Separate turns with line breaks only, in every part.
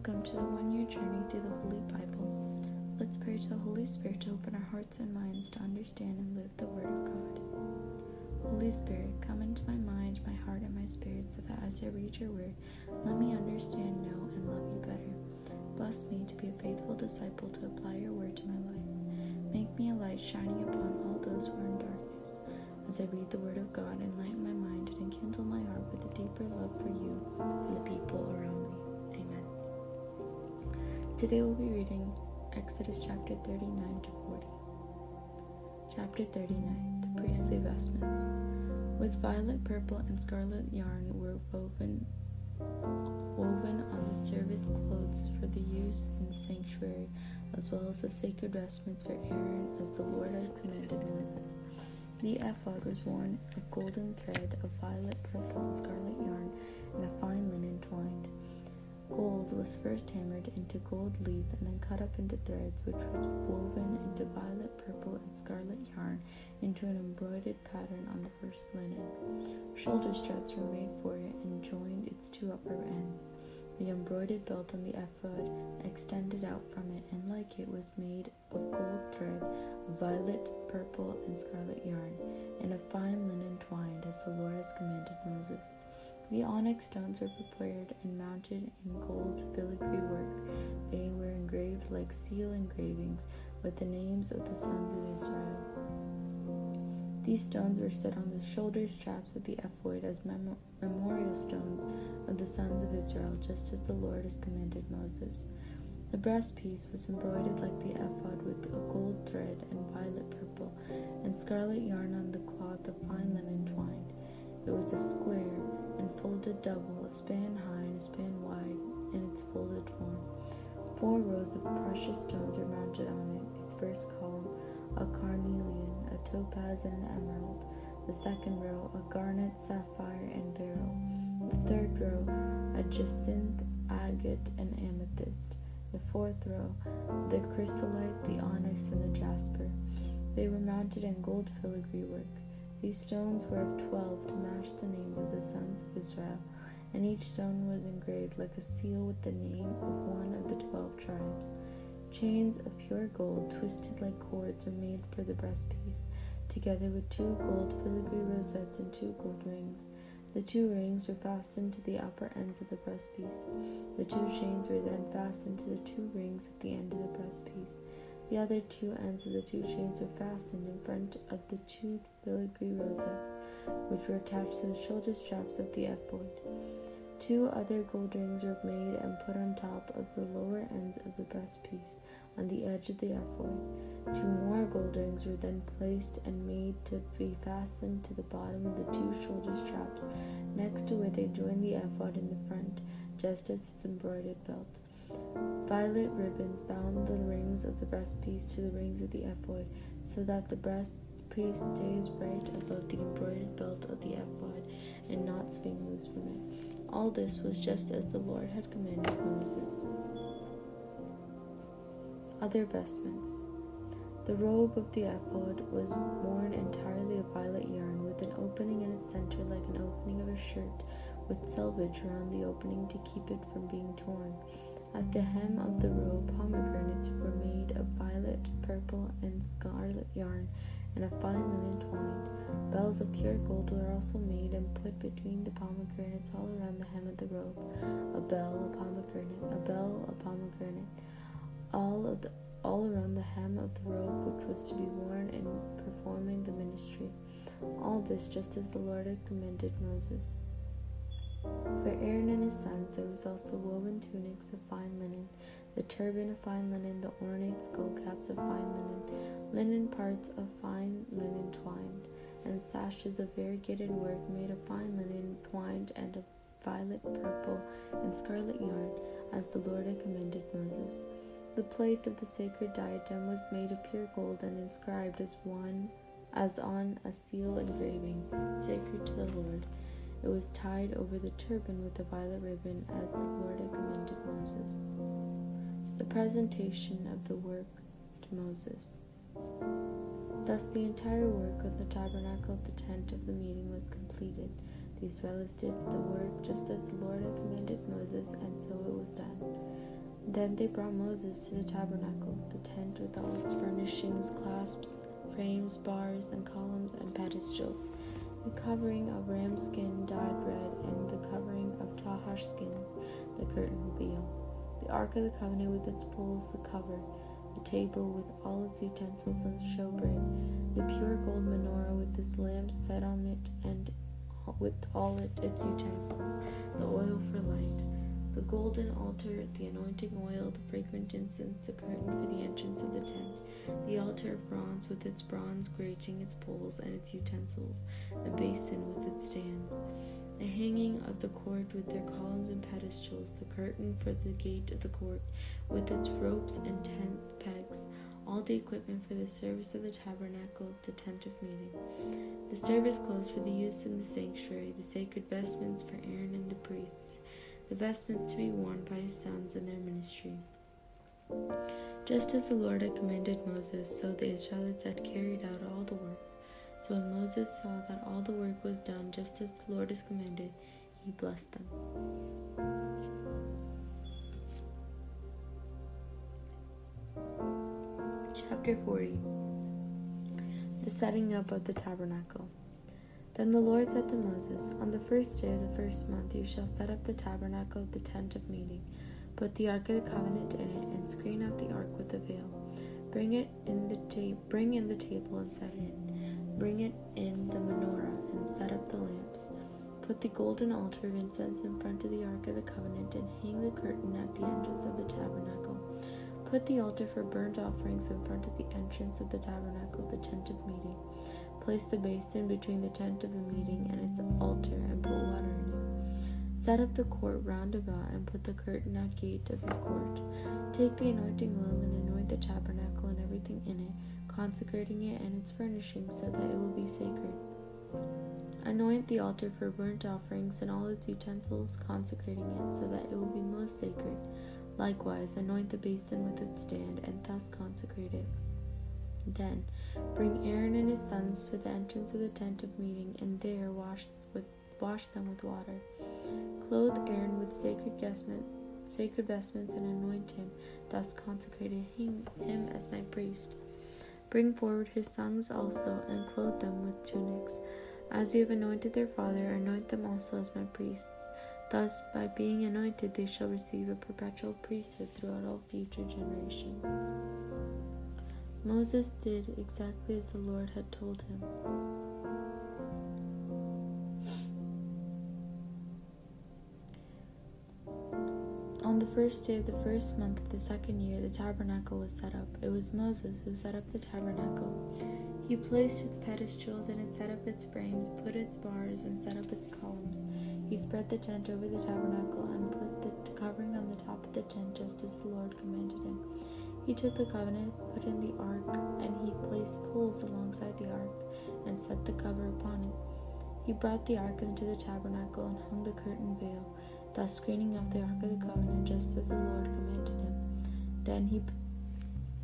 Welcome to the one year journey through the Holy Bible. Let's pray to the Holy Spirit to open our hearts and minds to understand and live the Word of God. Holy Spirit, come into my mind, my heart, and my spirit so that as I read your Word, let me understand, know, and love you better. Bless me to be a faithful disciple to apply your Word to my life. Make me a light shining upon all those who are in darkness. As I read the Word of God, enlighten my mind and enkindle my heart with a deeper love for you and the people around me. Today we'll be reading Exodus chapter 39 to 40. Chapter 39 The Priestly Vestments. With violet, purple, and scarlet yarn were woven woven on the service clothes for the use in the sanctuary, as well as the sacred vestments for Aaron, as the Lord had commanded Moses. The ephod was worn of golden thread of violet, purple, and scarlet Gold was first hammered into gold leaf and then cut up into threads, which was woven into violet, purple, and scarlet yarn into an embroidered pattern on the first linen. Shoulder straps were made for it and joined its two upper ends. The embroidered belt on the ephod extended out from it, and like it was made of gold thread, violet, purple, and scarlet yarn, and a fine linen twined, as the Lord has commanded Moses. The onyx stones were prepared and mounted in gold filigree work. They were engraved like seal engravings with the names of the sons of Israel. These stones were set on the shoulder straps of the ephod as mem- memorial stones of the sons of Israel, just as the Lord has commanded Moses. The breastpiece was embroidered like the ephod with a gold thread and violet purple, and scarlet yarn on the cloth of fine linen twined. It was a square folded double, a span high and a span wide, in its folded form. Four rows of precious stones were mounted on it. Its first column, a carnelian, a topaz, and an emerald. The second row, a garnet, sapphire, and beryl. The third row, a jacinth, agate, and amethyst. The fourth row, the chrysolite, the onyx, and the jasper. They were mounted in gold filigree work. These stones were of twelve to match the names of the sons of Israel, and each stone was engraved like a seal with the name of one of the twelve tribes. Chains of pure gold, twisted like cords, were made for the breastpiece, together with two gold filigree rosettes and two gold rings. The two rings were fastened to the upper ends of the breastpiece. The two chains were then fastened to the two rings at the end of the breastpiece. The other two ends of the two chains were fastened in front of the two filigree rosettes, which were attached to the shoulder straps of the ephod. Two other gold rings were made and put on top of the lower ends of the breastpiece on the edge of the ephod. Two more gold rings were then placed and made to be fastened to the bottom of the two shoulder straps next to where they joined the ephod in the front, just as its embroidered belt. Violet ribbons bound the rings of the breastpiece to the rings of the ephod, so that the breastpiece stays right above the embroidered belt of the ephod and not swing loose from it. All this was just as the Lord had commanded Moses. Other vestments. The robe of the ephod was worn entirely of violet yarn, with an opening in its center like an opening of a shirt, with selvage around the opening to keep it from being torn. At the hem of the robe, pomegranates were made of violet, purple, and scarlet yarn, and a fine linen twined. Bells of pure gold were also made and put between the pomegranates all around the hem of the robe. A bell, a pomegranate, a bell, a pomegranate, all of the all around the hem of the robe which was to be worn in performing the ministry. All this just as the Lord had commanded Moses. For Aaron and his sons there was also woven tunics of fine linen, the turban of fine linen, the ornate skull caps of fine linen, linen parts of fine linen twined, and sashes of variegated work made of fine linen twined and of violet, purple, and scarlet yarn, as the Lord had commanded Moses. The plate of the sacred diadem was made of pure gold and inscribed as one as on a seal engraving, sacred to the Lord. It was tied over the turban with a violet ribbon, as the Lord had commanded Moses. The presentation of the work to Moses. Thus, the entire work of the tabernacle of the tent of the meeting was completed. The Israelites did the work just as the Lord had commanded Moses, and so it was done. Then they brought Moses to the tabernacle, the tent with all its furnishings, clasps, frames, bars, and columns, and pedestals, the covering of ram skin dyed red, and the covering of tahash skins, the curtain reveal, the ark of the covenant with its poles, the cover, the table with all its utensils and the showbread, the pure gold menorah with its lamps set on it, and with all it, its utensils, the oil for light the golden altar, the anointing oil, the fragrant incense, the curtain for the entrance of the tent, the altar of bronze with its bronze grating, its poles, and its utensils, the basin with its stands, the hanging of the court with their columns and pedestals, the curtain for the gate of the court with its ropes and tent pegs, all the equipment for the service of the tabernacle, the tent of meeting, the service clothes for the use in the sanctuary, the sacred vestments for Aaron and the priests the vestments to be worn by his sons in their ministry. Just as the Lord had commanded Moses, so the Israelites had carried out all the work. So when Moses saw that all the work was done just as the Lord has commanded, he blessed them. Chapter 40 The setting up of the tabernacle. Then the Lord said to Moses, On the first day of the first month you shall set up the tabernacle of the tent of meeting, put the ark of the covenant in it, and screen out the ark with the veil. Bring it in the ta- bring in the table and set it. Bring it in the menorah and set up the lamps. Put the golden altar of incense in front of the ark of the covenant and hang the curtain at the entrance of the tabernacle. Put the altar for burnt offerings in front of the entrance of the tabernacle, of the tent of meeting. Place the basin between the tent of the meeting and its altar and put water in it. Set up the court round about and put the curtain at gate of the court. Take the anointing oil and anoint the tabernacle and everything in it, consecrating it and its furnishings so that it will be sacred. Anoint the altar for burnt offerings and all its utensils, consecrating it so that it will be most sacred. Likewise, anoint the basin with its stand and thus consecrate it. Then bring Aaron and his sons to the entrance of the tent of meeting, and there wash with wash them with water. Clothe Aaron with sacred vestments, sacred vestments, and anoint him, thus consecrating him, him as my priest. Bring forward his sons also, and clothe them with tunics. As you have anointed their father, anoint them also as my priests. Thus, by being anointed, they shall receive a perpetual priesthood throughout all future generations. Moses did exactly as the Lord had told him. On the first day of the first month of the second year, the tabernacle was set up. It was Moses who set up the tabernacle. He placed its pedestals and it set up its frames, put its bars, and set up its columns. He spread the tent over the tabernacle and put the covering on the top of the tent just as the Lord commanded him. He took the covenant, put in the ark, and he placed poles alongside the ark, and set the cover upon it. He brought the ark into the tabernacle and hung the curtain veil, thus screening off the ark of the covenant, just as the Lord commanded him. Then he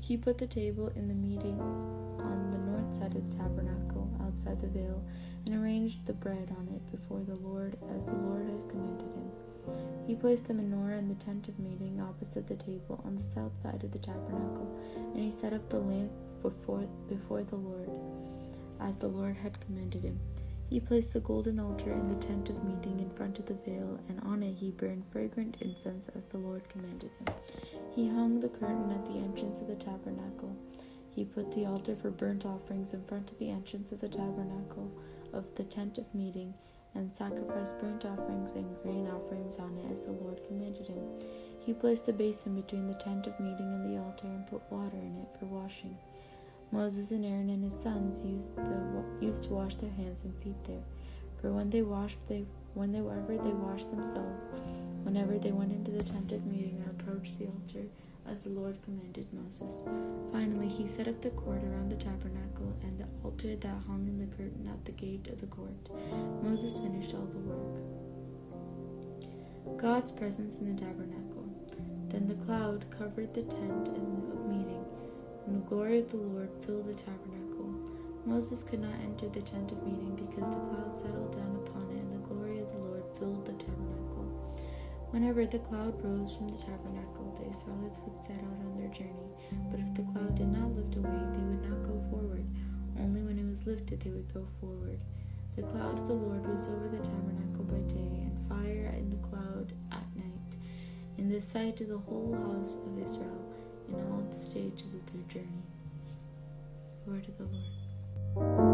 he put the table in the meeting on the north side of the tabernacle, outside the veil, and arranged the bread on it before the Lord, as the Lord has commanded him. He placed the menorah in the tent of meeting opposite the table on the south side of the tabernacle, and he set up the lamp before, before the Lord, as the Lord had commanded him. He placed the golden altar in the tent of meeting in front of the veil, and on it he burned fragrant incense as the Lord commanded him. He hung the curtain at the entrance of the tabernacle. He put the altar for burnt offerings in front of the entrance of the tabernacle of the tent of meeting and sacrificed burnt offerings and grain offerings on it as the Lord commanded him. He placed the basin between the tent of meeting and the altar and put water in it for washing. Moses and Aaron and his sons used, the, used to wash their hands and feet there. For when they washed, they whenever they washed themselves, whenever they went into the tent of meeting or approached the altar, as the Lord commanded Moses. Finally, he set up the court around the tabernacle and the altar that hung in the curtain at the gate of the court. Moses finished all the work. God's presence in the tabernacle. Then the cloud covered the tent of meeting, and the glory of the Lord filled the tabernacle. Moses could not enter the tent of meeting because the cloud settled down upon it, and the glory of the Lord filled the tabernacle. Whenever the cloud rose from the tabernacle, Israelites would set out on their journey. But if the cloud did not lift away, they would not go forward. Only when it was lifted, they would go forward. The cloud of the Lord was over the tabernacle by day, and fire in the cloud at night, in the sight of the whole house of Israel, in all the stages of their journey. Word of the Lord.